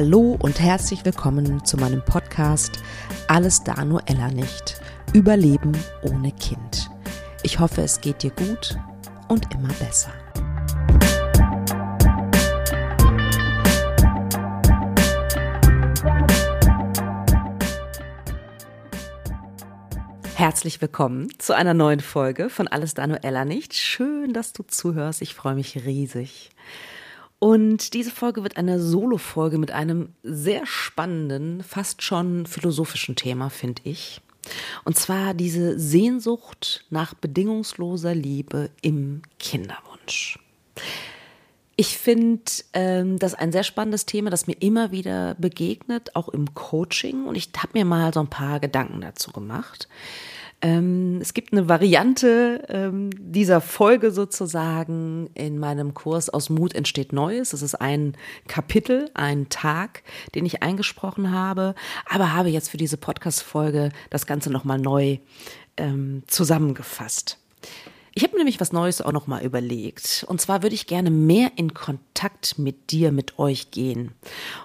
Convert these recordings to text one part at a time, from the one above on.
Hallo und herzlich willkommen zu meinem Podcast Alles da nur Ella nicht. Überleben ohne Kind. Ich hoffe, es geht dir gut und immer besser. Herzlich willkommen zu einer neuen Folge von Alles da nur Ella nicht. Schön, dass du zuhörst. Ich freue mich riesig. Und diese Folge wird eine Solo-Folge mit einem sehr spannenden, fast schon philosophischen Thema, finde ich. Und zwar diese Sehnsucht nach bedingungsloser Liebe im Kinderwunsch. Ich finde ähm, das ein sehr spannendes Thema, das mir immer wieder begegnet, auch im Coaching. Und ich habe mir mal so ein paar Gedanken dazu gemacht. Ähm, es gibt eine Variante ähm, dieser Folge sozusagen in meinem Kurs Aus Mut entsteht Neues. Das ist ein Kapitel, ein Tag, den ich eingesprochen habe, aber habe jetzt für diese Podcast-Folge das Ganze nochmal neu ähm, zusammengefasst. Ich habe mir nämlich was Neues auch noch mal überlegt. Und zwar würde ich gerne mehr in Kontakt mit dir, mit euch gehen.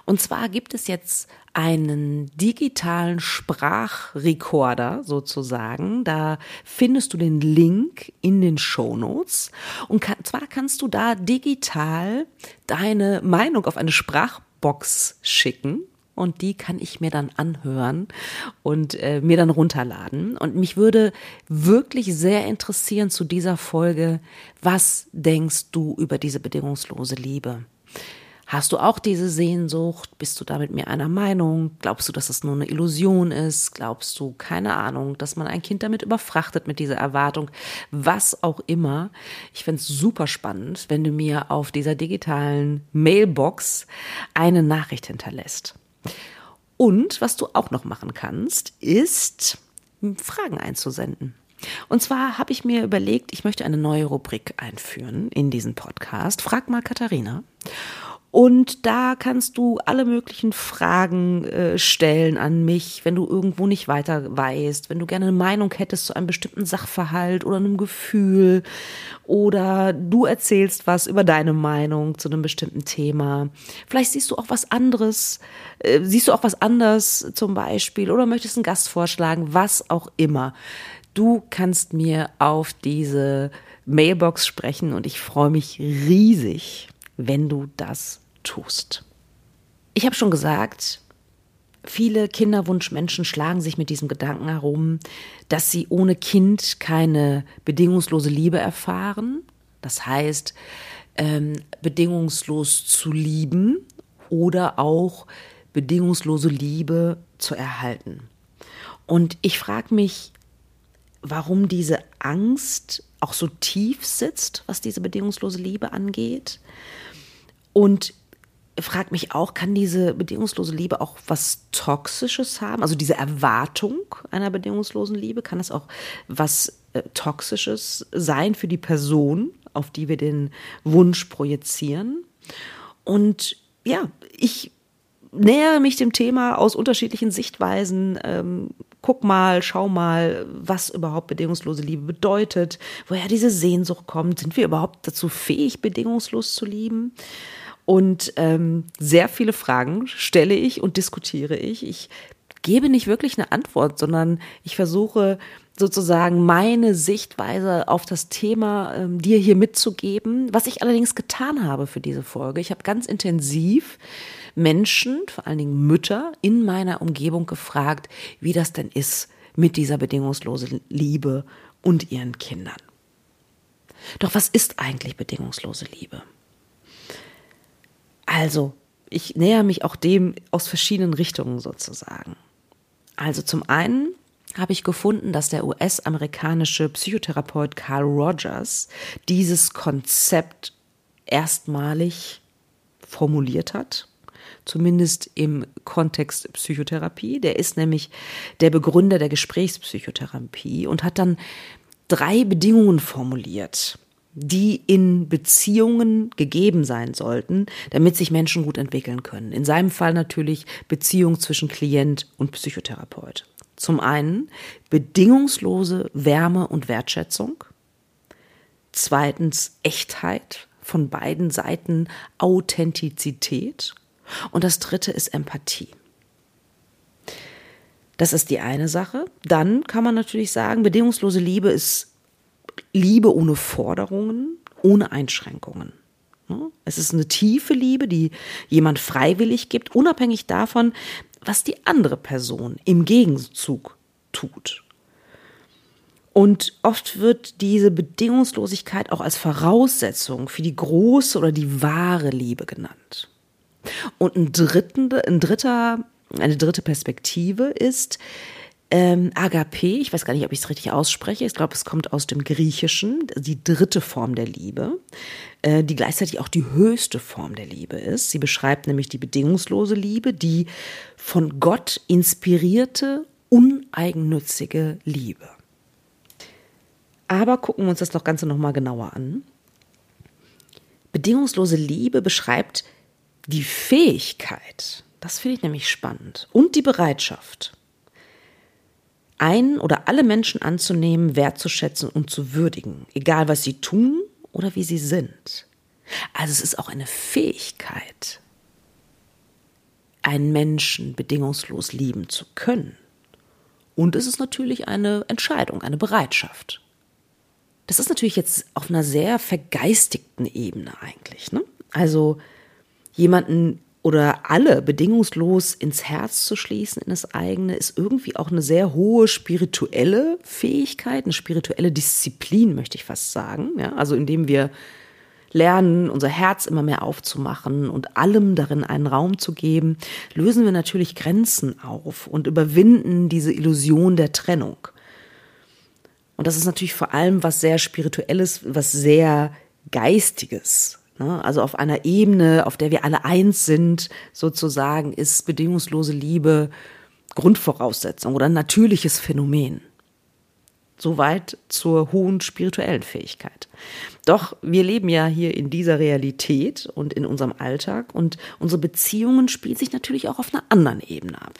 Und zwar gibt es jetzt einen digitalen Sprachrekorder sozusagen. Da findest du den Link in den Show Notes. Und kann, zwar kannst du da digital deine Meinung auf eine Sprachbox schicken und die kann ich mir dann anhören und äh, mir dann runterladen. Und mich würde wirklich sehr interessieren zu dieser Folge, was denkst du über diese bedingungslose Liebe? Hast du auch diese Sehnsucht? Bist du da mit mir einer Meinung? Glaubst du, dass es nur eine Illusion ist? Glaubst du, keine Ahnung, dass man ein Kind damit überfrachtet mit dieser Erwartung? Was auch immer. Ich fände es super spannend, wenn du mir auf dieser digitalen Mailbox eine Nachricht hinterlässt. Und was du auch noch machen kannst, ist Fragen einzusenden. Und zwar habe ich mir überlegt, ich möchte eine neue Rubrik einführen in diesen Podcast. Frag mal Katharina. Und da kannst du alle möglichen Fragen äh, stellen an mich, wenn du irgendwo nicht weiter weißt, wenn du gerne eine Meinung hättest zu einem bestimmten Sachverhalt oder einem Gefühl oder du erzählst was über deine Meinung zu einem bestimmten Thema. Vielleicht siehst du auch was anderes, äh, siehst du auch was anders zum Beispiel oder möchtest einen Gast vorschlagen, was auch immer. Du kannst mir auf diese Mailbox sprechen und ich freue mich riesig, wenn du das tust. Ich habe schon gesagt, viele Kinderwunschmenschen schlagen sich mit diesem Gedanken herum, dass sie ohne Kind keine bedingungslose Liebe erfahren. Das heißt, ähm, bedingungslos zu lieben oder auch bedingungslose Liebe zu erhalten. Und ich frage mich, warum diese Angst auch so tief sitzt, was diese bedingungslose Liebe angeht. Und frage mich auch, kann diese bedingungslose Liebe auch was Toxisches haben? Also diese Erwartung einer bedingungslosen Liebe, kann das auch was äh, Toxisches sein für die Person, auf die wir den Wunsch projizieren? Und ja, ich nähere mich dem Thema aus unterschiedlichen Sichtweisen. Ähm, guck mal, schau mal, was überhaupt bedingungslose Liebe bedeutet, woher diese Sehnsucht kommt. Sind wir überhaupt dazu fähig, bedingungslos zu lieben? Und ähm, sehr viele Fragen stelle ich und diskutiere ich. Ich gebe nicht wirklich eine Antwort, sondern ich versuche sozusagen meine Sichtweise auf das Thema ähm, dir hier mitzugeben, was ich allerdings getan habe für diese Folge. Ich habe ganz intensiv Menschen, vor allen Dingen Mütter in meiner Umgebung gefragt, wie das denn ist mit dieser bedingungslosen Liebe und ihren Kindern. Doch was ist eigentlich bedingungslose Liebe? Also, ich näher mich auch dem aus verschiedenen Richtungen sozusagen. Also zum einen habe ich gefunden, dass der US-amerikanische Psychotherapeut Carl Rogers dieses Konzept erstmalig formuliert hat, zumindest im Kontext Psychotherapie. Der ist nämlich der Begründer der Gesprächspsychotherapie und hat dann drei Bedingungen formuliert, die in Beziehungen gegeben sein sollten, damit sich Menschen gut entwickeln können. In seinem Fall natürlich Beziehung zwischen Klient und Psychotherapeut. Zum einen bedingungslose Wärme und Wertschätzung. Zweitens Echtheit von beiden Seiten, Authentizität. Und das dritte ist Empathie. Das ist die eine Sache. Dann kann man natürlich sagen, bedingungslose Liebe ist Liebe ohne Forderungen, ohne Einschränkungen. Es ist eine tiefe Liebe, die jemand freiwillig gibt, unabhängig davon, was die andere Person im Gegenzug tut. Und oft wird diese Bedingungslosigkeit auch als Voraussetzung für die große oder die wahre Liebe genannt. Und ein, dritten, ein dritter, eine dritte Perspektive ist ähm, Agape. Ich weiß gar nicht, ob ich es richtig ausspreche. Ich glaube, es kommt aus dem Griechischen, die dritte Form der Liebe, äh, die gleichzeitig auch die höchste Form der Liebe ist. Sie beschreibt nämlich die bedingungslose Liebe, die von Gott inspirierte, uneigennützige Liebe. Aber gucken wir uns das doch Ganze nochmal genauer an. Bedingungslose Liebe beschreibt die Fähigkeit, das finde ich nämlich spannend, und die Bereitschaft, einen oder alle Menschen anzunehmen, wertzuschätzen und zu würdigen, egal was sie tun oder wie sie sind. Also es ist auch eine Fähigkeit, einen Menschen bedingungslos lieben zu können. Und es ist natürlich eine Entscheidung, eine Bereitschaft. Das ist natürlich jetzt auf einer sehr vergeistigten Ebene eigentlich. Ne? Also jemanden oder alle bedingungslos ins Herz zu schließen, in das eigene, ist irgendwie auch eine sehr hohe spirituelle Fähigkeit, eine spirituelle Disziplin, möchte ich fast sagen. Ja? Also indem wir lernen, unser Herz immer mehr aufzumachen und allem darin einen Raum zu geben, lösen wir natürlich Grenzen auf und überwinden diese Illusion der Trennung. Und das ist natürlich vor allem was sehr Spirituelles, was sehr Geistiges. Ne? Also auf einer Ebene, auf der wir alle eins sind, sozusagen, ist bedingungslose Liebe Grundvoraussetzung oder ein natürliches Phänomen. Soweit zur hohen spirituellen Fähigkeit. Doch wir leben ja hier in dieser Realität und in unserem Alltag und unsere Beziehungen spielen sich natürlich auch auf einer anderen Ebene ab.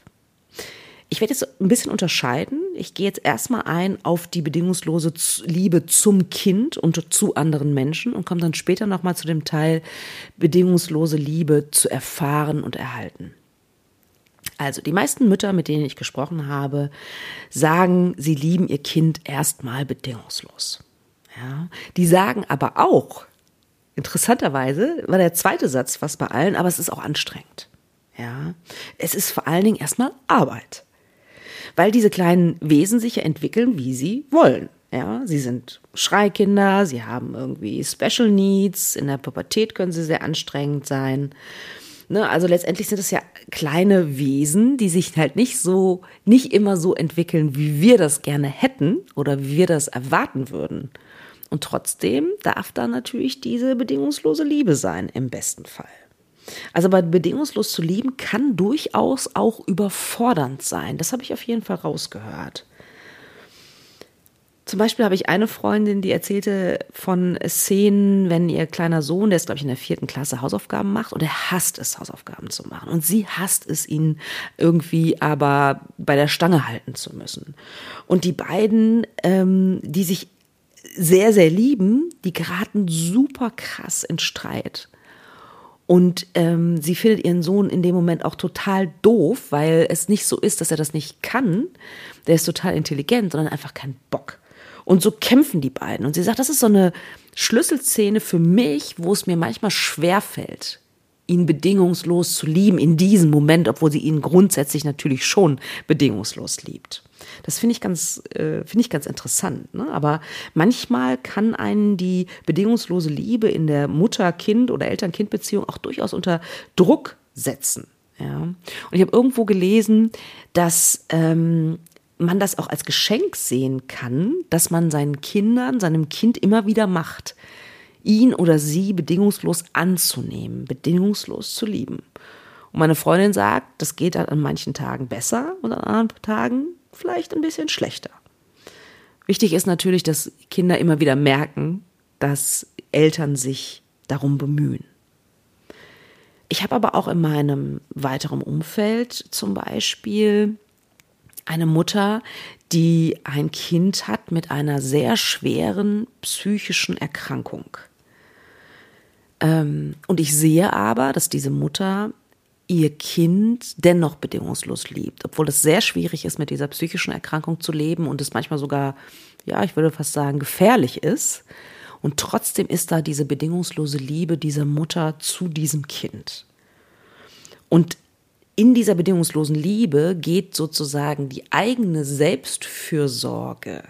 Ich werde jetzt ein bisschen unterscheiden. Ich gehe jetzt erstmal ein auf die bedingungslose Liebe zum Kind und zu anderen Menschen und komme dann später nochmal zu dem Teil bedingungslose Liebe zu erfahren und erhalten. Also die meisten Mütter, mit denen ich gesprochen habe, sagen, sie lieben ihr Kind erstmal bedingungslos. Ja, die sagen aber auch, interessanterweise war der zweite Satz fast bei allen, aber es ist auch anstrengend. Ja, es ist vor allen Dingen erstmal Arbeit weil diese kleinen Wesen sich ja entwickeln, wie sie wollen. Ja, sie sind Schreikinder, sie haben irgendwie Special Needs, in der Pubertät können sie sehr anstrengend sein. Ne, also letztendlich sind es ja kleine Wesen, die sich halt nicht so, nicht immer so entwickeln, wie wir das gerne hätten oder wie wir das erwarten würden. Und trotzdem darf da natürlich diese bedingungslose Liebe sein, im besten Fall. Also bei bedingungslos zu lieben kann durchaus auch überfordernd sein. Das habe ich auf jeden Fall rausgehört. Zum Beispiel habe ich eine Freundin, die erzählte von Szenen, wenn ihr kleiner Sohn, der ist, glaube ich, in der vierten Klasse Hausaufgaben macht und er hasst es, Hausaufgaben zu machen. Und sie hasst es, ihn irgendwie aber bei der Stange halten zu müssen. Und die beiden, ähm, die sich sehr, sehr lieben, die geraten super krass in Streit. Und ähm, sie findet ihren Sohn in dem Moment auch total doof, weil es nicht so ist, dass er das nicht kann. Der ist total intelligent, sondern einfach keinen Bock. Und so kämpfen die beiden. Und sie sagt, das ist so eine Schlüsselszene für mich, wo es mir manchmal schwer fällt, ihn bedingungslos zu lieben in diesem Moment, obwohl sie ihn grundsätzlich natürlich schon bedingungslos liebt. Das finde ich ganz, äh, finde ich ganz interessant. Ne? Aber manchmal kann einen die bedingungslose Liebe in der Mutter-Kind- oder Eltern-Kind-Beziehung auch durchaus unter Druck setzen. Ja? Und ich habe irgendwo gelesen, dass ähm, man das auch als Geschenk sehen kann, dass man seinen Kindern, seinem Kind immer wieder macht, ihn oder sie bedingungslos anzunehmen, bedingungslos zu lieben. Und meine Freundin sagt, das geht halt an manchen Tagen besser und an anderen Tagen vielleicht ein bisschen schlechter. Wichtig ist natürlich, dass Kinder immer wieder merken, dass Eltern sich darum bemühen. Ich habe aber auch in meinem weiteren Umfeld zum Beispiel eine Mutter, die ein Kind hat mit einer sehr schweren psychischen Erkrankung. Ähm, und ich sehe aber, dass diese Mutter ihr Kind dennoch bedingungslos liebt, obwohl es sehr schwierig ist, mit dieser psychischen Erkrankung zu leben und es manchmal sogar, ja, ich würde fast sagen, gefährlich ist. Und trotzdem ist da diese bedingungslose Liebe dieser Mutter zu diesem Kind. Und in dieser bedingungslosen Liebe geht sozusagen die eigene Selbstfürsorge,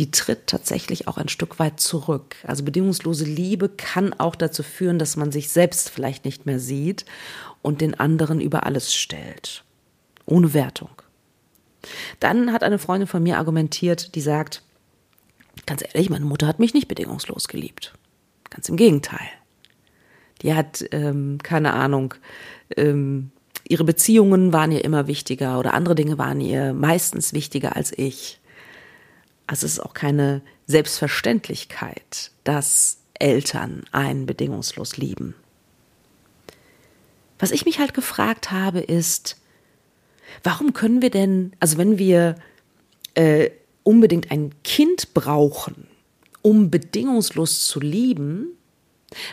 die tritt tatsächlich auch ein Stück weit zurück. Also bedingungslose Liebe kann auch dazu führen, dass man sich selbst vielleicht nicht mehr sieht und den anderen über alles stellt. Ohne Wertung. Dann hat eine Freundin von mir argumentiert, die sagt, ganz ehrlich, meine Mutter hat mich nicht bedingungslos geliebt. Ganz im Gegenteil. Die hat, ähm, keine Ahnung, ähm, ihre Beziehungen waren ihr immer wichtiger oder andere Dinge waren ihr meistens wichtiger als ich. Also es ist auch keine Selbstverständlichkeit, dass Eltern einen bedingungslos lieben. Was ich mich halt gefragt habe, ist, warum können wir denn, also wenn wir äh, unbedingt ein Kind brauchen, um bedingungslos zu lieben,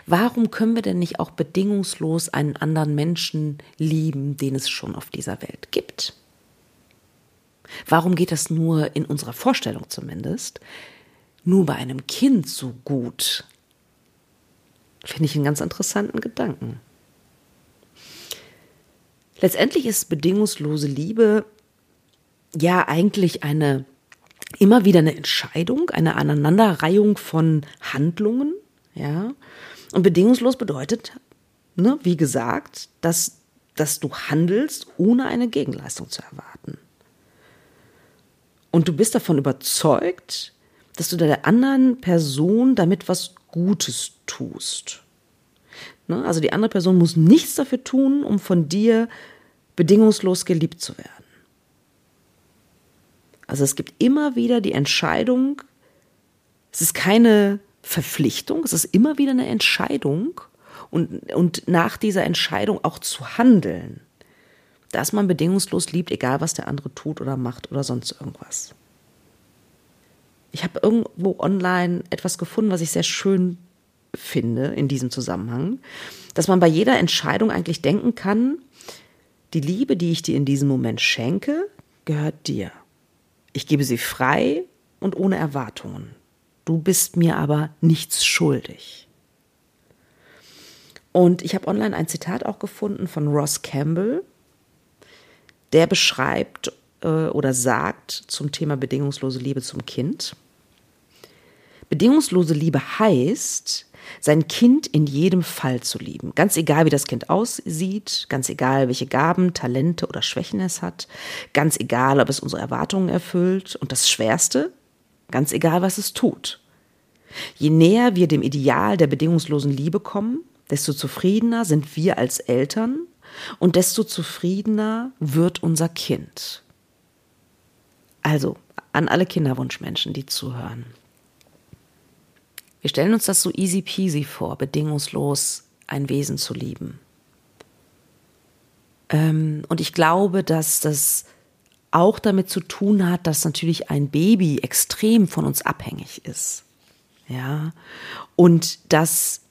Warum können wir denn nicht auch bedingungslos einen anderen Menschen lieben, den es schon auf dieser Welt gibt? Warum geht das nur in unserer Vorstellung zumindest, nur bei einem Kind so gut? Finde ich einen ganz interessanten Gedanken. Letztendlich ist bedingungslose Liebe ja eigentlich eine immer wieder eine Entscheidung, eine Aneinanderreihung von Handlungen, ja. Und bedingungslos bedeutet, ne, wie gesagt, dass, dass du handelst, ohne eine Gegenleistung zu erwarten. Und du bist davon überzeugt, dass du der anderen Person damit was Gutes tust. Ne? Also die andere Person muss nichts dafür tun, um von dir bedingungslos geliebt zu werden. Also es gibt immer wieder die Entscheidung, es ist keine Verpflichtung, es ist immer wieder eine Entscheidung und, und nach dieser Entscheidung auch zu handeln, dass man bedingungslos liebt, egal was der andere tut oder macht oder sonst irgendwas. Ich habe irgendwo online etwas gefunden, was ich sehr schön finde in diesem Zusammenhang, dass man bei jeder Entscheidung eigentlich denken kann, die Liebe, die ich dir in diesem Moment schenke, gehört dir. Ich gebe sie frei und ohne Erwartungen. Du bist mir aber nichts schuldig. Und ich habe online ein Zitat auch gefunden von Ross Campbell, der beschreibt äh, oder sagt zum Thema bedingungslose Liebe zum Kind. Bedingungslose Liebe heißt, sein Kind in jedem Fall zu lieben. Ganz egal, wie das Kind aussieht, ganz egal, welche Gaben, Talente oder Schwächen es hat, ganz egal, ob es unsere Erwartungen erfüllt und das Schwerste, ganz egal, was es tut. Je näher wir dem Ideal der bedingungslosen Liebe kommen, desto zufriedener sind wir als Eltern und desto zufriedener wird unser Kind. Also an alle Kinderwunschmenschen, die zuhören. Wir stellen uns das so easy peasy vor, bedingungslos ein Wesen zu lieben. Ähm, und ich glaube, dass das auch damit zu tun hat, dass natürlich ein Baby extrem von uns abhängig ist. Ja, und dass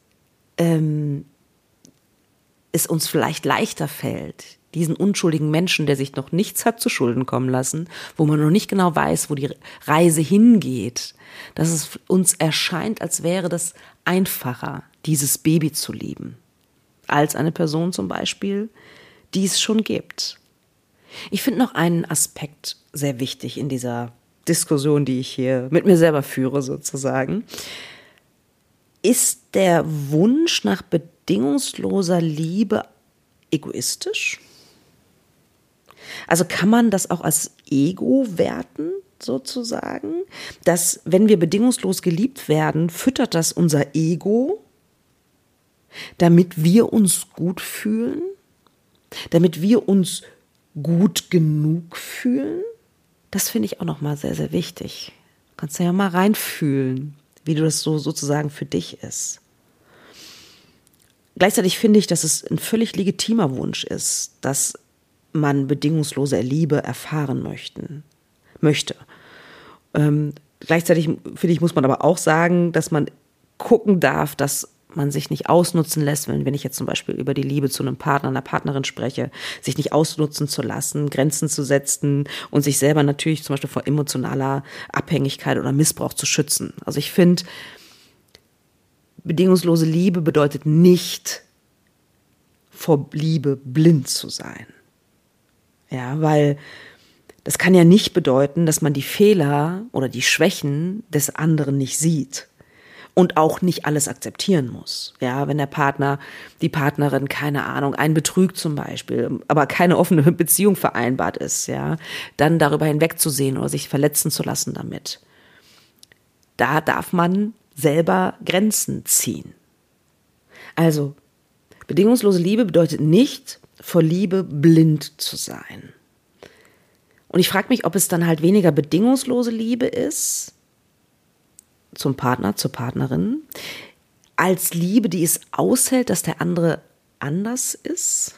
ähm, es uns vielleicht leichter fällt, diesen unschuldigen Menschen, der sich noch nichts hat zu Schulden kommen lassen, wo man noch nicht genau weiß, wo die Reise hingeht, dass es uns erscheint, als wäre das einfacher, dieses Baby zu lieben, als eine Person zum Beispiel, die es schon gibt. Ich finde noch einen Aspekt sehr wichtig in dieser Diskussion, die ich hier mit mir selber führe, sozusagen. Ist der Wunsch nach bedingungsloser Liebe egoistisch? Also kann man das auch als Ego werten, sozusagen? Dass, wenn wir bedingungslos geliebt werden, füttert das unser Ego, damit wir uns gut fühlen? Damit wir uns gut genug fühlen? Das finde ich auch nochmal sehr, sehr wichtig. Du kannst ja mal reinfühlen, wie du das so sozusagen für dich ist. Gleichzeitig finde ich, dass es ein völlig legitimer Wunsch ist, dass man bedingungslose Liebe erfahren möchten, möchte. Ähm, gleichzeitig finde ich, muss man aber auch sagen, dass man gucken darf, dass man sich nicht ausnutzen lässt, wenn, wenn ich jetzt zum Beispiel über die Liebe zu einem Partner, einer Partnerin spreche, sich nicht ausnutzen zu lassen, Grenzen zu setzen und sich selber natürlich zum Beispiel vor emotionaler Abhängigkeit oder Missbrauch zu schützen. Also ich finde, bedingungslose Liebe bedeutet nicht, vor Liebe blind zu sein. Ja, weil das kann ja nicht bedeuten, dass man die Fehler oder die Schwächen des anderen nicht sieht und auch nicht alles akzeptieren muss. Ja, wenn der Partner, die Partnerin, keine Ahnung, ein Betrüg zum Beispiel, aber keine offene Beziehung vereinbart ist, ja, dann darüber hinwegzusehen oder sich verletzen zu lassen damit. Da darf man selber Grenzen ziehen. Also, bedingungslose Liebe bedeutet nicht, vor Liebe blind zu sein. Und ich frage mich, ob es dann halt weniger bedingungslose Liebe ist, zum Partner, zur Partnerin, als Liebe, die es aushält, dass der andere anders ist.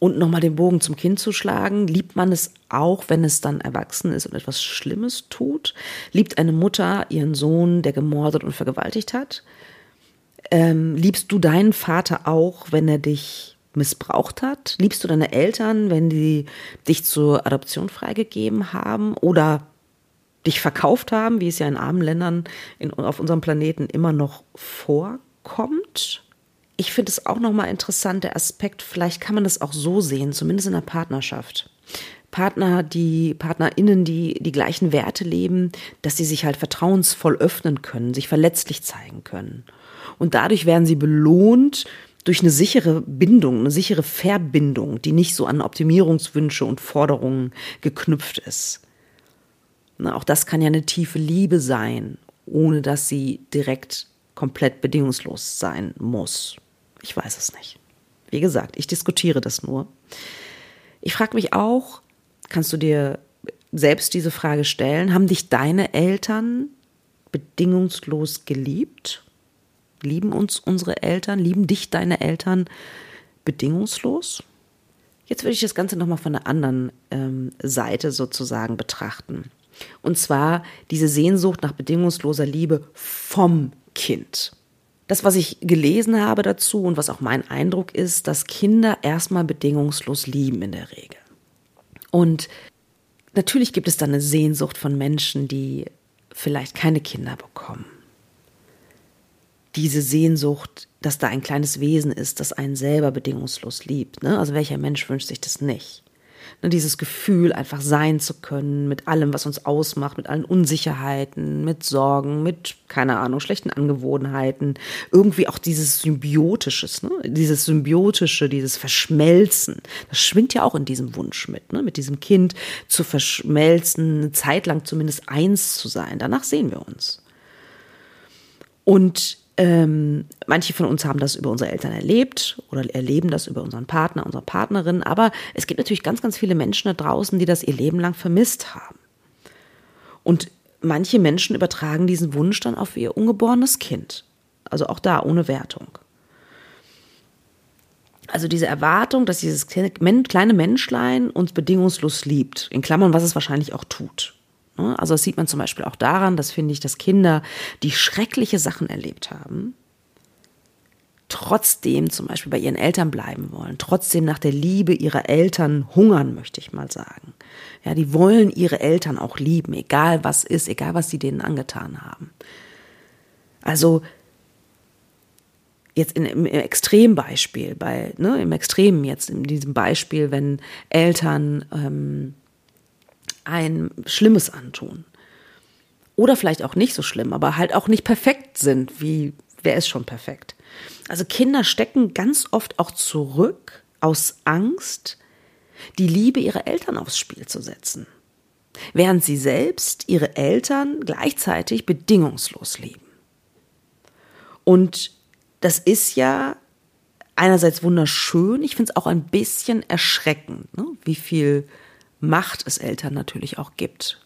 Und nochmal den Bogen zum Kind zu schlagen, liebt man es auch, wenn es dann erwachsen ist und etwas Schlimmes tut? Liebt eine Mutter ihren Sohn, der gemordet und vergewaltigt hat? Ähm, liebst du deinen Vater auch, wenn er dich missbraucht hat? Liebst du deine Eltern, wenn die dich zur Adoption freigegeben haben? Oder dich verkauft haben, wie es ja in armen Ländern in, auf unserem Planeten immer noch vorkommt. Ich finde es auch nochmal interessant, der Aspekt, vielleicht kann man das auch so sehen, zumindest in der Partnerschaft. Partner, die PartnerInnen, die die gleichen Werte leben, dass sie sich halt vertrauensvoll öffnen können, sich verletzlich zeigen können. Und dadurch werden sie belohnt durch eine sichere Bindung, eine sichere Verbindung, die nicht so an Optimierungswünsche und Forderungen geknüpft ist. Na, auch das kann ja eine tiefe Liebe sein, ohne dass sie direkt komplett bedingungslos sein muss. Ich weiß es nicht. Wie gesagt, ich diskutiere das nur. Ich frage mich auch, kannst du dir selbst diese Frage stellen, haben dich deine Eltern bedingungslos geliebt? Lieben uns unsere Eltern? Lieben dich deine Eltern bedingungslos? Jetzt würde ich das Ganze nochmal von der anderen ähm, Seite sozusagen betrachten. Und zwar diese Sehnsucht nach bedingungsloser Liebe vom Kind. Das, was ich gelesen habe dazu und was auch mein Eindruck ist, dass Kinder erstmal bedingungslos lieben in der Regel. Und natürlich gibt es dann eine Sehnsucht von Menschen, die vielleicht keine Kinder bekommen. Diese Sehnsucht, dass da ein kleines Wesen ist, das einen selber bedingungslos liebt. Ne? Also welcher Mensch wünscht sich das nicht? Ne, dieses Gefühl, einfach sein zu können mit allem, was uns ausmacht, mit allen Unsicherheiten, mit Sorgen, mit, keine Ahnung, schlechten Angewohnheiten. Irgendwie auch dieses Symbiotisches, ne? dieses Symbiotische, dieses Verschmelzen. Das schwingt ja auch in diesem Wunsch mit, ne? mit diesem Kind zu verschmelzen, eine Zeit lang zumindest eins zu sein. Danach sehen wir uns. Und ähm, manche von uns haben das über unsere Eltern erlebt oder erleben das über unseren Partner, unsere Partnerin. Aber es gibt natürlich ganz, ganz viele Menschen da draußen, die das ihr Leben lang vermisst haben. Und manche Menschen übertragen diesen Wunsch dann auf ihr ungeborenes Kind. Also auch da ohne Wertung. Also diese Erwartung, dass dieses kleine Menschlein uns bedingungslos liebt, in Klammern, was es wahrscheinlich auch tut. Ne? Also das sieht man zum Beispiel auch daran, dass finde ich, dass Kinder, die schreckliche Sachen erlebt haben, trotzdem zum Beispiel bei ihren Eltern bleiben wollen, trotzdem nach der Liebe ihrer Eltern hungern, möchte ich mal sagen. Ja, die wollen ihre Eltern auch lieben, egal was ist, egal was sie denen angetan haben. Also jetzt in, im Extrembeispiel, bei, ne, im Extremen jetzt in diesem Beispiel, wenn Eltern ähm, ein Schlimmes antun. Oder vielleicht auch nicht so schlimm, aber halt auch nicht perfekt sind, wie wer ist schon perfekt. Also Kinder stecken ganz oft auch zurück aus Angst, die Liebe ihrer Eltern aufs Spiel zu setzen, während sie selbst ihre Eltern gleichzeitig bedingungslos lieben. Und das ist ja einerseits wunderschön, ich finde es auch ein bisschen erschreckend, ne? wie viel Macht es Eltern natürlich auch gibt,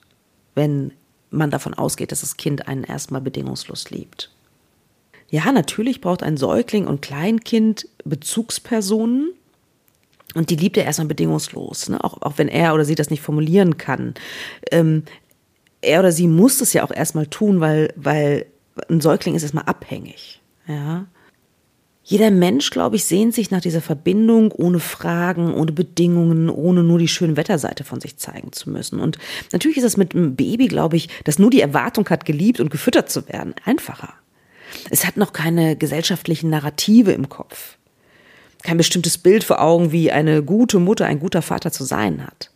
wenn man davon ausgeht, dass das Kind einen erstmal bedingungslos liebt. Ja, natürlich braucht ein Säugling und Kleinkind Bezugspersonen und die liebt er erstmal bedingungslos, ne? auch, auch wenn er oder sie das nicht formulieren kann. Ähm, er oder sie muss das ja auch erstmal tun, weil, weil, ein Säugling ist erstmal abhängig. Ja. Jeder Mensch, glaube ich, sehnt sich nach dieser Verbindung ohne Fragen, ohne Bedingungen, ohne nur die schöne Wetterseite von sich zeigen zu müssen. Und natürlich ist es mit einem Baby, glaube ich, das nur die Erwartung hat, geliebt und gefüttert zu werden, einfacher. Es hat noch keine gesellschaftlichen Narrative im Kopf. Kein bestimmtes Bild vor Augen, wie eine gute Mutter, ein guter Vater zu sein hat.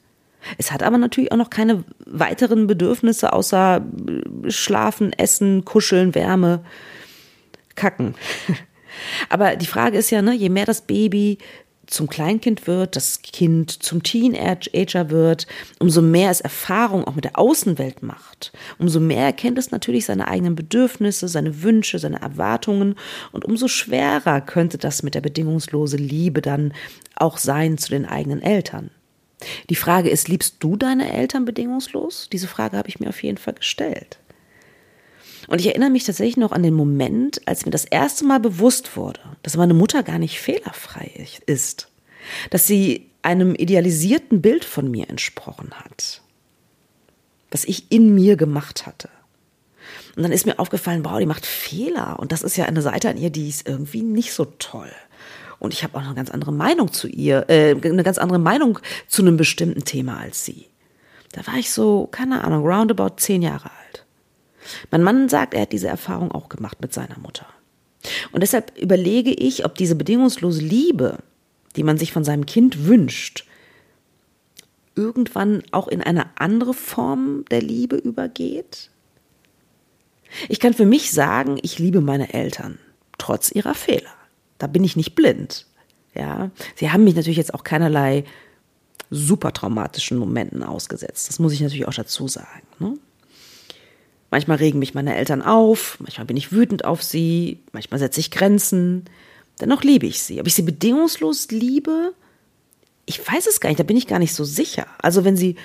Es hat aber natürlich auch noch keine weiteren Bedürfnisse außer Schlafen, Essen, Kuscheln, Wärme, Kacken. Aber die Frage ist ja, ne, je mehr das Baby zum Kleinkind wird, das Kind zum Teenager wird, umso mehr es Erfahrung auch mit der Außenwelt macht, umso mehr erkennt es natürlich seine eigenen Bedürfnisse, seine Wünsche, seine Erwartungen und umso schwerer könnte das mit der bedingungslose Liebe dann auch sein zu den eigenen Eltern. Die Frage ist, liebst du deine Eltern bedingungslos? Diese Frage habe ich mir auf jeden Fall gestellt. Und ich erinnere mich tatsächlich noch an den Moment, als mir das erste Mal bewusst wurde, dass meine Mutter gar nicht fehlerfrei ist, dass sie einem idealisierten Bild von mir entsprochen hat, was ich in mir gemacht hatte. Und dann ist mir aufgefallen, wow, die macht Fehler. Und das ist ja eine Seite an ihr, die ist irgendwie nicht so toll. Und ich habe auch eine ganz andere Meinung zu ihr, äh, eine ganz andere Meinung zu einem bestimmten Thema als sie. Da war ich so, keine Ahnung, roundabout zehn Jahre alt. Mein Mann sagt, er hat diese Erfahrung auch gemacht mit seiner Mutter. Und deshalb überlege ich, ob diese bedingungslose Liebe, die man sich von seinem Kind wünscht, irgendwann auch in eine andere Form der Liebe übergeht? Ich kann für mich sagen, ich liebe meine Eltern, trotz ihrer Fehler. Da bin ich nicht blind. Ja, sie haben mich natürlich jetzt auch keinerlei super traumatischen Momenten ausgesetzt. Das muss ich natürlich auch dazu sagen. Ne? Manchmal regen mich meine Eltern auf, manchmal bin ich wütend auf sie, manchmal setze ich Grenzen. Dennoch liebe ich sie. Ob ich sie bedingungslos liebe, ich weiß es gar nicht, da bin ich gar nicht so sicher. Also wenn sie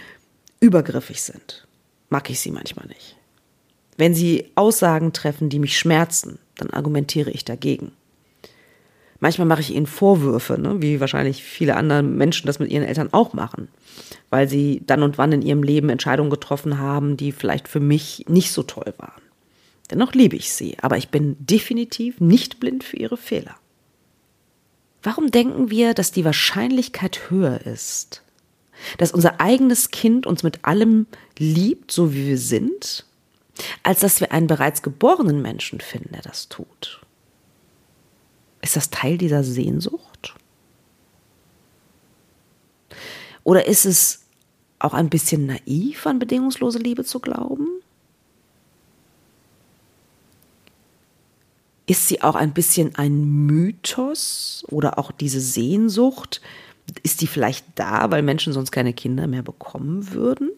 übergriffig sind, mag ich sie manchmal nicht. Wenn sie Aussagen treffen, die mich schmerzen, dann argumentiere ich dagegen. Manchmal mache ich ihnen Vorwürfe, ne, wie wahrscheinlich viele andere Menschen das mit ihren Eltern auch machen, weil sie dann und wann in ihrem Leben Entscheidungen getroffen haben, die vielleicht für mich nicht so toll waren. Dennoch liebe ich sie, aber ich bin definitiv nicht blind für ihre Fehler. Warum denken wir, dass die Wahrscheinlichkeit höher ist, dass unser eigenes Kind uns mit allem liebt, so wie wir sind, als dass wir einen bereits geborenen Menschen finden, der das tut? Ist das Teil dieser Sehnsucht? Oder ist es auch ein bisschen naiv, an bedingungslose Liebe zu glauben? Ist sie auch ein bisschen ein Mythos oder auch diese Sehnsucht? Ist die vielleicht da, weil Menschen sonst keine Kinder mehr bekommen würden?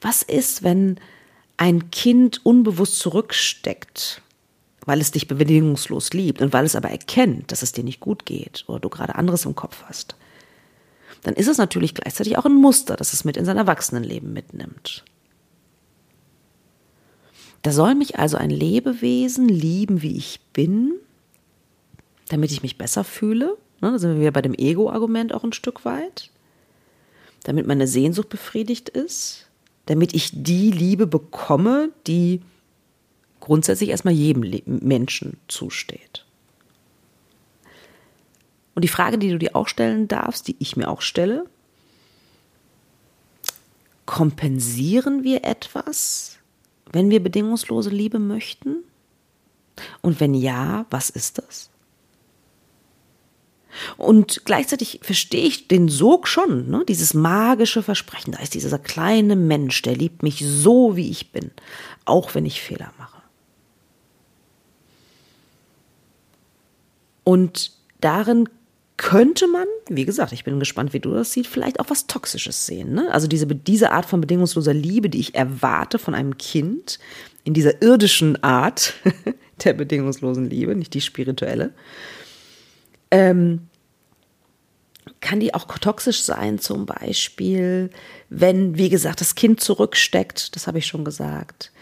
Was ist, wenn ein Kind unbewusst zurücksteckt weil es dich bedingungslos liebt und weil es aber erkennt, dass es dir nicht gut geht oder du gerade anderes im Kopf hast, dann ist es natürlich gleichzeitig auch ein Muster, das es mit in sein Erwachsenenleben mitnimmt. Da soll mich also ein Lebewesen lieben, wie ich bin, damit ich mich besser fühle. Ne, da sind wir wieder bei dem Ego-Argument auch ein Stück weit. Damit meine Sehnsucht befriedigt ist. Damit ich die Liebe bekomme, die grundsätzlich erstmal jedem Menschen zusteht. Und die Frage, die du dir auch stellen darfst, die ich mir auch stelle, kompensieren wir etwas, wenn wir bedingungslose Liebe möchten? Und wenn ja, was ist das? Und gleichzeitig verstehe ich den Sog schon, ne? dieses magische Versprechen. Da ist dieser kleine Mensch, der liebt mich so, wie ich bin, auch wenn ich Fehler mache. Und darin könnte man, wie gesagt, ich bin gespannt, wie du das siehst, vielleicht auch was Toxisches sehen. Ne? Also diese, diese Art von bedingungsloser Liebe, die ich erwarte von einem Kind, in dieser irdischen Art der bedingungslosen Liebe, nicht die spirituelle, ähm, kann die auch toxisch sein, zum Beispiel, wenn, wie gesagt, das Kind zurücksteckt, das habe ich schon gesagt,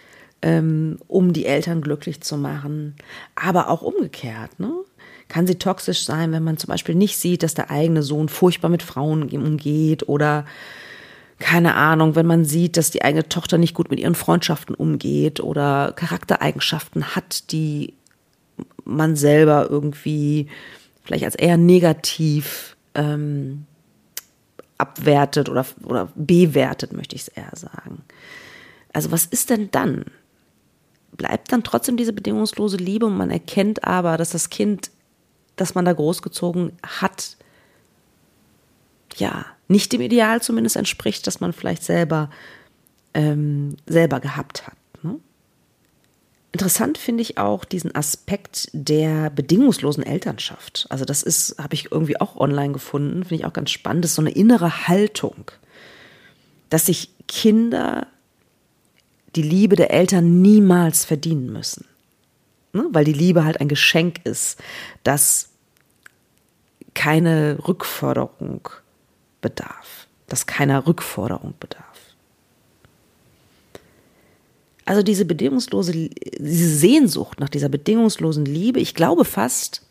ähm, um die Eltern glücklich zu machen, aber auch umgekehrt, ne? Kann sie toxisch sein, wenn man zum Beispiel nicht sieht, dass der eigene Sohn furchtbar mit Frauen umgeht oder keine Ahnung, wenn man sieht, dass die eigene Tochter nicht gut mit ihren Freundschaften umgeht oder Charaktereigenschaften hat, die man selber irgendwie vielleicht als eher negativ ähm, abwertet oder, oder bewertet, möchte ich es eher sagen. Also was ist denn dann? Bleibt dann trotzdem diese bedingungslose Liebe und man erkennt aber, dass das Kind, das man da großgezogen hat, ja, nicht dem Ideal zumindest entspricht, das man vielleicht selber, ähm, selber gehabt hat. Ne? Interessant finde ich auch diesen Aspekt der bedingungslosen Elternschaft. Also das ist, habe ich irgendwie auch online gefunden, finde ich auch ganz spannend. Das ist so eine innere Haltung, dass sich Kinder die Liebe der Eltern niemals verdienen müssen. Ne? Weil die Liebe halt ein Geschenk ist, das keine Rückforderung bedarf, das keiner Rückforderung bedarf. Also diese bedingungslose, diese Sehnsucht nach dieser bedingungslosen Liebe, ich glaube fast,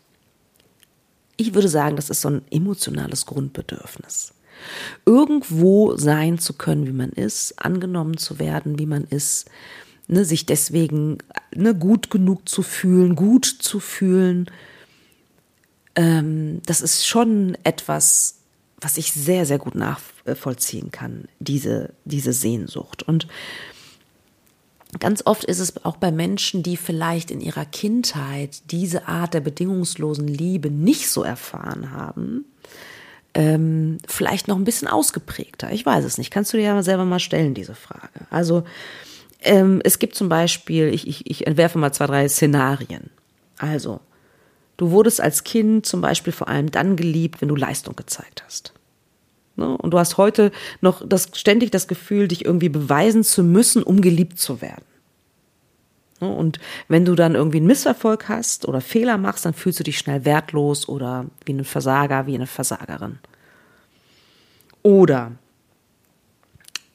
ich würde sagen, das ist so ein emotionales Grundbedürfnis. Irgendwo sein zu können, wie man ist, angenommen zu werden, wie man ist, ne, sich deswegen ne, gut genug zu fühlen, gut zu fühlen, ähm, das ist schon etwas, was ich sehr, sehr gut nachvollziehen kann, diese, diese Sehnsucht. Und ganz oft ist es auch bei Menschen, die vielleicht in ihrer Kindheit diese Art der bedingungslosen Liebe nicht so erfahren haben, ähm, vielleicht noch ein bisschen ausgeprägter. Ich weiß es nicht. Kannst du dir ja selber mal stellen, diese Frage. Also ähm, es gibt zum Beispiel, ich, ich, ich entwerfe mal zwei, drei Szenarien. Also, Du wurdest als Kind zum Beispiel vor allem dann geliebt, wenn du Leistung gezeigt hast. Ne? Und du hast heute noch das, ständig das Gefühl, dich irgendwie beweisen zu müssen, um geliebt zu werden. Ne? Und wenn du dann irgendwie einen Misserfolg hast oder Fehler machst, dann fühlst du dich schnell wertlos oder wie ein Versager, wie eine Versagerin. Oder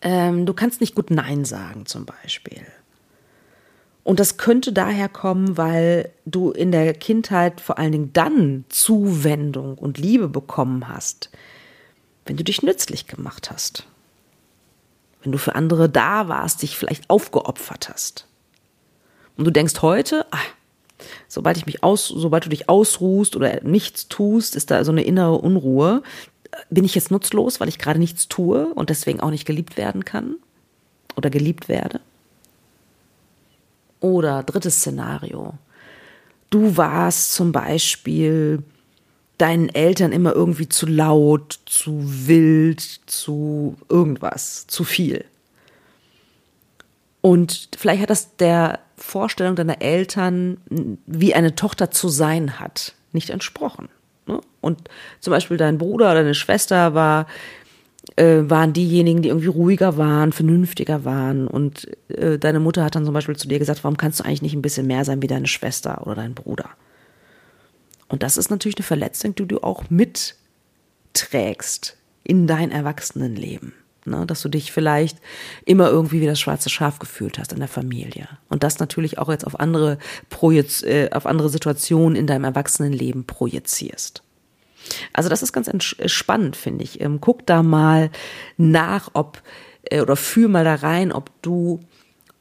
ähm, du kannst nicht gut Nein sagen zum Beispiel. Und das könnte daher kommen, weil du in der Kindheit vor allen Dingen dann Zuwendung und Liebe bekommen hast, wenn du dich nützlich gemacht hast. Wenn du für andere da warst, dich vielleicht aufgeopfert hast. Und du denkst heute, ah, sobald ich mich aus, sobald du dich ausruhst oder nichts tust, ist da so eine innere Unruhe. Bin ich jetzt nutzlos, weil ich gerade nichts tue und deswegen auch nicht geliebt werden kann oder geliebt werde? Oder drittes Szenario. Du warst zum Beispiel deinen Eltern immer irgendwie zu laut, zu wild, zu irgendwas, zu viel. Und vielleicht hat das der Vorstellung deiner Eltern, wie eine Tochter zu sein hat, nicht entsprochen. Und zum Beispiel dein Bruder oder deine Schwester war äh, waren diejenigen, die irgendwie ruhiger waren, vernünftiger waren. Und äh, deine Mutter hat dann zum Beispiel zu dir gesagt, warum kannst du eigentlich nicht ein bisschen mehr sein wie deine Schwester oder dein Bruder? Und das ist natürlich eine Verletzung, die du auch mitträgst in dein Erwachsenenleben. Ne? Dass du dich vielleicht immer irgendwie wie das schwarze Schaf gefühlt hast in der Familie. Und das natürlich auch jetzt auf andere, Projez äh, auf andere Situationen in deinem Erwachsenenleben projizierst. Also das ist ganz äh, spannend, finde ich. Ähm, guck da mal nach, ob äh, oder fühl mal da rein, ob du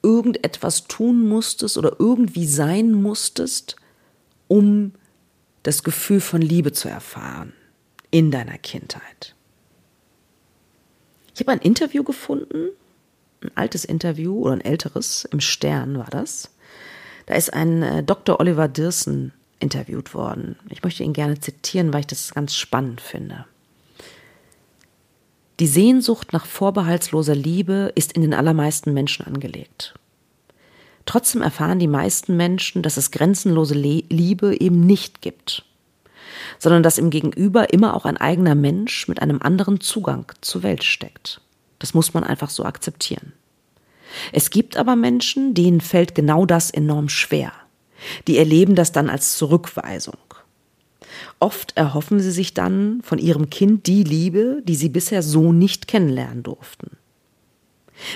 irgendetwas tun musstest oder irgendwie sein musstest, um das Gefühl von Liebe zu erfahren in deiner Kindheit. Ich habe ein Interview gefunden, ein altes Interview oder ein älteres, im Stern war das. Da ist ein äh, Dr. Oliver Dirsen interviewt worden. Ich möchte ihn gerne zitieren, weil ich das ganz spannend finde. Die Sehnsucht nach vorbehaltsloser Liebe ist in den allermeisten Menschen angelegt. Trotzdem erfahren die meisten Menschen, dass es grenzenlose Liebe eben nicht gibt, sondern dass im Gegenüber immer auch ein eigener Mensch mit einem anderen Zugang zur Welt steckt. Das muss man einfach so akzeptieren. Es gibt aber Menschen, denen fällt genau das enorm schwer – die erleben das dann als Zurückweisung. Oft erhoffen sie sich dann von ihrem Kind die Liebe, die sie bisher so nicht kennenlernen durften.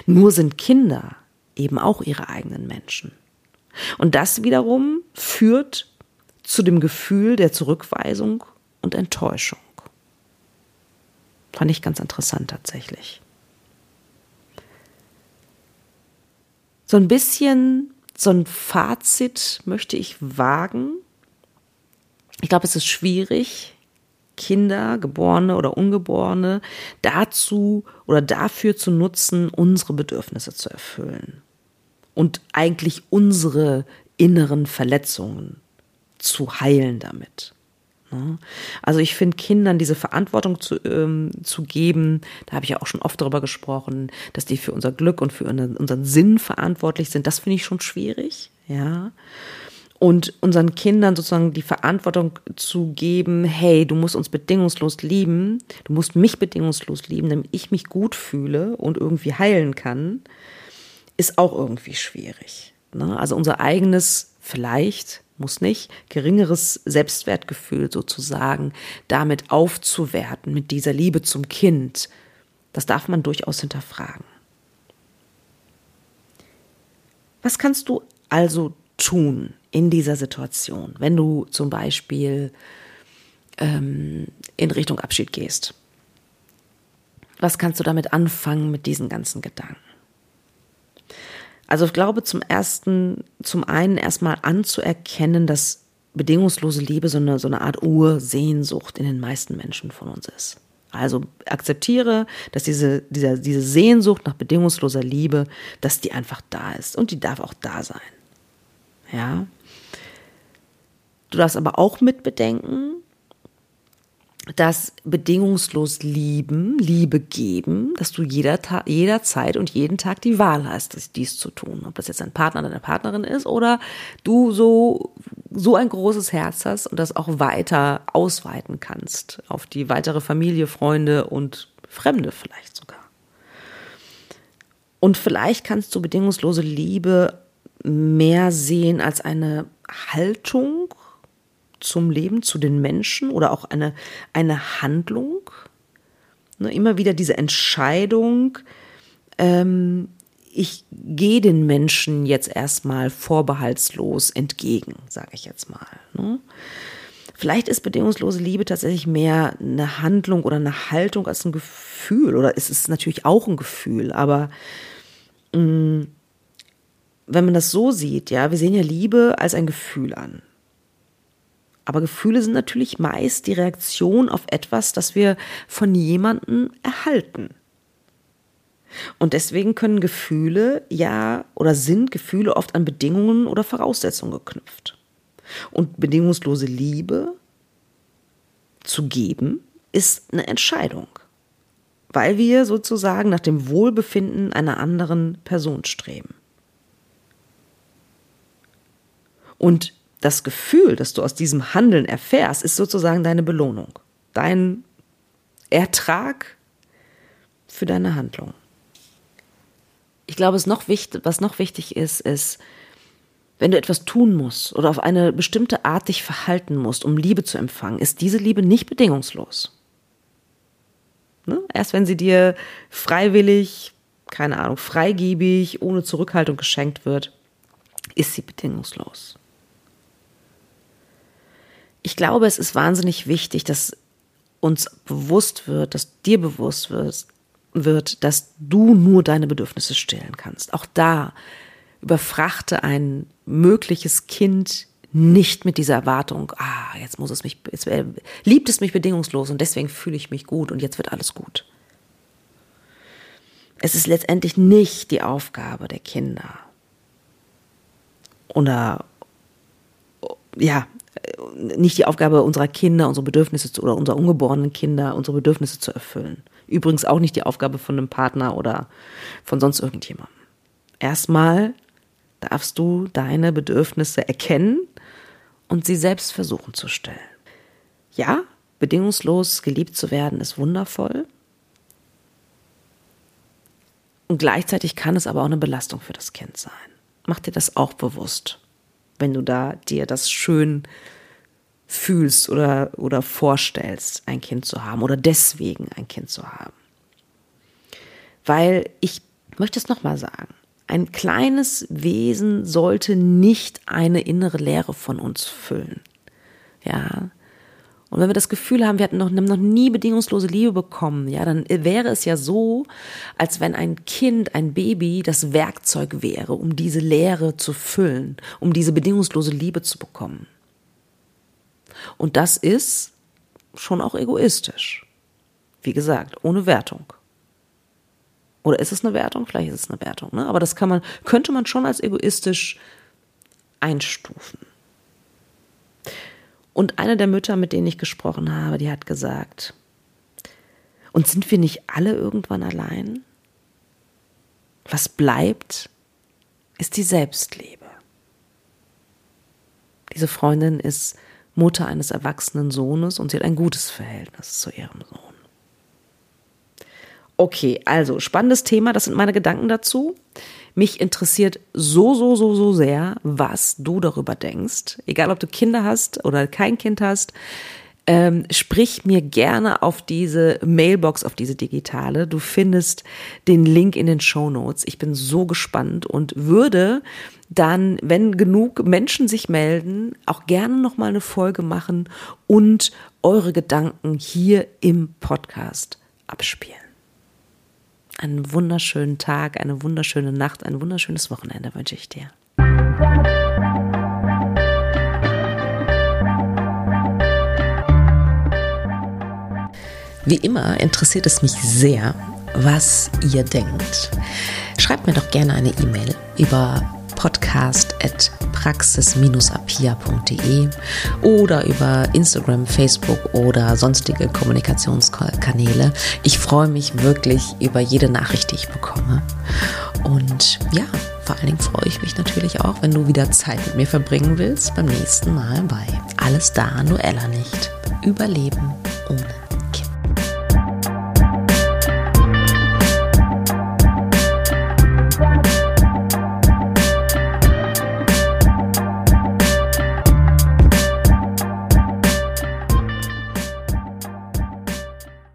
Nur sind Kinder eben auch ihre eigenen Menschen. Und das wiederum führt zu dem Gefühl der Zurückweisung und Enttäuschung. Fand ich ganz interessant tatsächlich. So ein bisschen so ein Fazit möchte ich wagen. Ich glaube, es ist schwierig, Kinder, geborene oder ungeborene, dazu oder dafür zu nutzen, unsere Bedürfnisse zu erfüllen. Und eigentlich unsere inneren Verletzungen zu heilen damit. Ne? Also ich finde Kindern diese Verantwortung zu, ähm, zu geben, da habe ich ja auch schon oft darüber gesprochen, dass die für unser Glück und für unseren Sinn verantwortlich sind, das finde ich schon schwierig, ja. Und unseren Kindern sozusagen die Verantwortung zu geben, hey, du musst uns bedingungslos lieben, du musst mich bedingungslos lieben, damit ich mich gut fühle und irgendwie heilen kann, ist auch irgendwie schwierig. Ne? Also unser eigenes vielleicht muss nicht, geringeres Selbstwertgefühl sozusagen damit aufzuwerten mit dieser Liebe zum Kind. Das darf man durchaus hinterfragen. Was kannst du also tun in dieser Situation, wenn du zum Beispiel ähm, in Richtung Abschied gehst? Was kannst du damit anfangen mit diesen ganzen Gedanken? Also ich glaube zum ersten, zum einen erstmal anzuerkennen, dass bedingungslose Liebe so eine, so eine Art Ursehnsucht in den meisten Menschen von uns ist. Also akzeptiere, dass diese, dieser, diese Sehnsucht nach bedingungsloser Liebe, dass die einfach da ist und die darf auch da sein. Ja. Du darfst aber auch mitbedenken, das bedingungslos lieben, Liebe geben, dass du jeder jederzeit und jeden Tag die Wahl hast, dies zu tun. Ob das jetzt ein Partner oder eine Partnerin ist oder du so, so ein großes Herz hast und das auch weiter ausweiten kannst auf die weitere Familie, Freunde und Fremde vielleicht sogar. Und vielleicht kannst du bedingungslose Liebe mehr sehen als eine Haltung zum Leben, zu den Menschen oder auch eine, eine Handlung. Ne, immer wieder diese Entscheidung, ähm, ich gehe den Menschen jetzt erstmal vorbehaltslos entgegen, sage ich jetzt mal. Ne? Vielleicht ist bedingungslose Liebe tatsächlich mehr eine Handlung oder eine Haltung als ein Gefühl. Oder es ist natürlich auch ein Gefühl, aber mh, mm, wenn man das so sieht, ja, wir sehen ja Liebe als ein Gefühl an. Aber Gefühle sind natürlich meist die Reaktion auf etwas, das wir von jemandem erhalten. Und deswegen können Gefühle ja oder sind Gefühle oft an Bedingungen oder Voraussetzungen geknüpft. Und bedingungslose Liebe zu geben ist eine Entscheidung, weil wir sozusagen nach dem Wohlbefinden einer anderen Person streben. Und das Gefühl, das du aus diesem Handeln erfährst, ist sozusagen deine Belohnung, dein Ertrag für deine Handlung. Ich glaube, es noch wichtig, was noch wichtig ist, ist, wenn du etwas tun musst oder auf eine bestimmte Art dich verhalten musst, um Liebe zu empfangen, ist diese Liebe nicht bedingungslos. Ne? Erst wenn sie dir freiwillig, keine Ahnung, freigebig, ohne Zurückhaltung geschenkt wird, ist sie bedingungslos ich glaube, es ist wahnsinnig wichtig, dass uns bewusst wird, dass dir bewusst wird, dass du nur deine Bedürfnisse stillen kannst. Auch da überfrachte ein mögliches Kind nicht mit dieser Erwartung, ah, jetzt muss es mich, jetzt äh, liebt es mich bedingungslos und deswegen fühle ich mich gut und jetzt wird alles gut. Es ist letztendlich nicht die Aufgabe der Kinder oder ja, nicht die Aufgabe unserer Kinder, unsere Bedürfnisse zu, oder unserer ungeborenen Kinder, unsere Bedürfnisse zu erfüllen. Übrigens auch nicht die Aufgabe von einem Partner oder von sonst irgendjemandem. Erstmal darfst du deine Bedürfnisse erkennen und sie selbst versuchen zu stellen. Ja, bedingungslos geliebt zu werden ist wundervoll. Und gleichzeitig kann es aber auch eine Belastung für das Kind sein. Mach dir das auch bewusst wenn du da dir das schön fühlst oder, oder vorstellst, ein Kind zu haben oder deswegen ein Kind zu haben. Weil ich möchte es nochmal sagen, ein kleines Wesen sollte nicht eine innere Leere von uns füllen. Ja. Und wenn wir das Gefühl haben, wir hatten noch, noch nie bedingungslose Liebe bekommen, ja, dann wäre es ja so, als wenn ein Kind, ein Baby das Werkzeug wäre, um diese Leere zu füllen, um diese bedingungslose Liebe zu bekommen. Und das ist schon auch egoistisch. Wie gesagt, ohne Wertung. Oder ist es eine Wertung? Vielleicht ist es eine Wertung, ne? Aber das kann man, könnte man schon als egoistisch einstufen. Und eine der Mütter, mit denen ich gesprochen habe, die hat gesagt, und sind wir nicht alle irgendwann allein? Was bleibt, ist die Selbstliebe. Diese Freundin ist Mutter eines erwachsenen Sohnes und sie hat ein gutes Verhältnis zu ihrem Sohn. Okay, also spannendes Thema, das sind meine Gedanken dazu. Mich interessiert so, so, so, so sehr, was du darüber denkst. Egal, ob du Kinder hast oder kein Kind hast. Ähm, sprich mir gerne auf diese Mailbox, auf diese digitale. Du findest den Link in den Show Notes. Ich bin so gespannt und würde dann, wenn genug Menschen sich melden, auch gerne noch mal eine Folge machen und eure Gedanken hier im Podcast abspielen einen wunderschönen Tag, eine wunderschöne Nacht, ein wunderschönes Wochenende wünsche ich dir. Wie immer interessiert es mich sehr, was ihr denkt. Schreibt mir doch gerne eine E-Mail über podcast.praxis-apia.de oder über Instagram, Facebook oder sonstige Kommunikationskanäle. Ich freue mich wirklich über jede Nachricht, die ich bekomme. Und ja, vor allen Dingen freue ich mich natürlich auch, wenn du wieder Zeit mit mir verbringen willst beim nächsten Mal bei Alles da, Noella nicht. Überleben ohne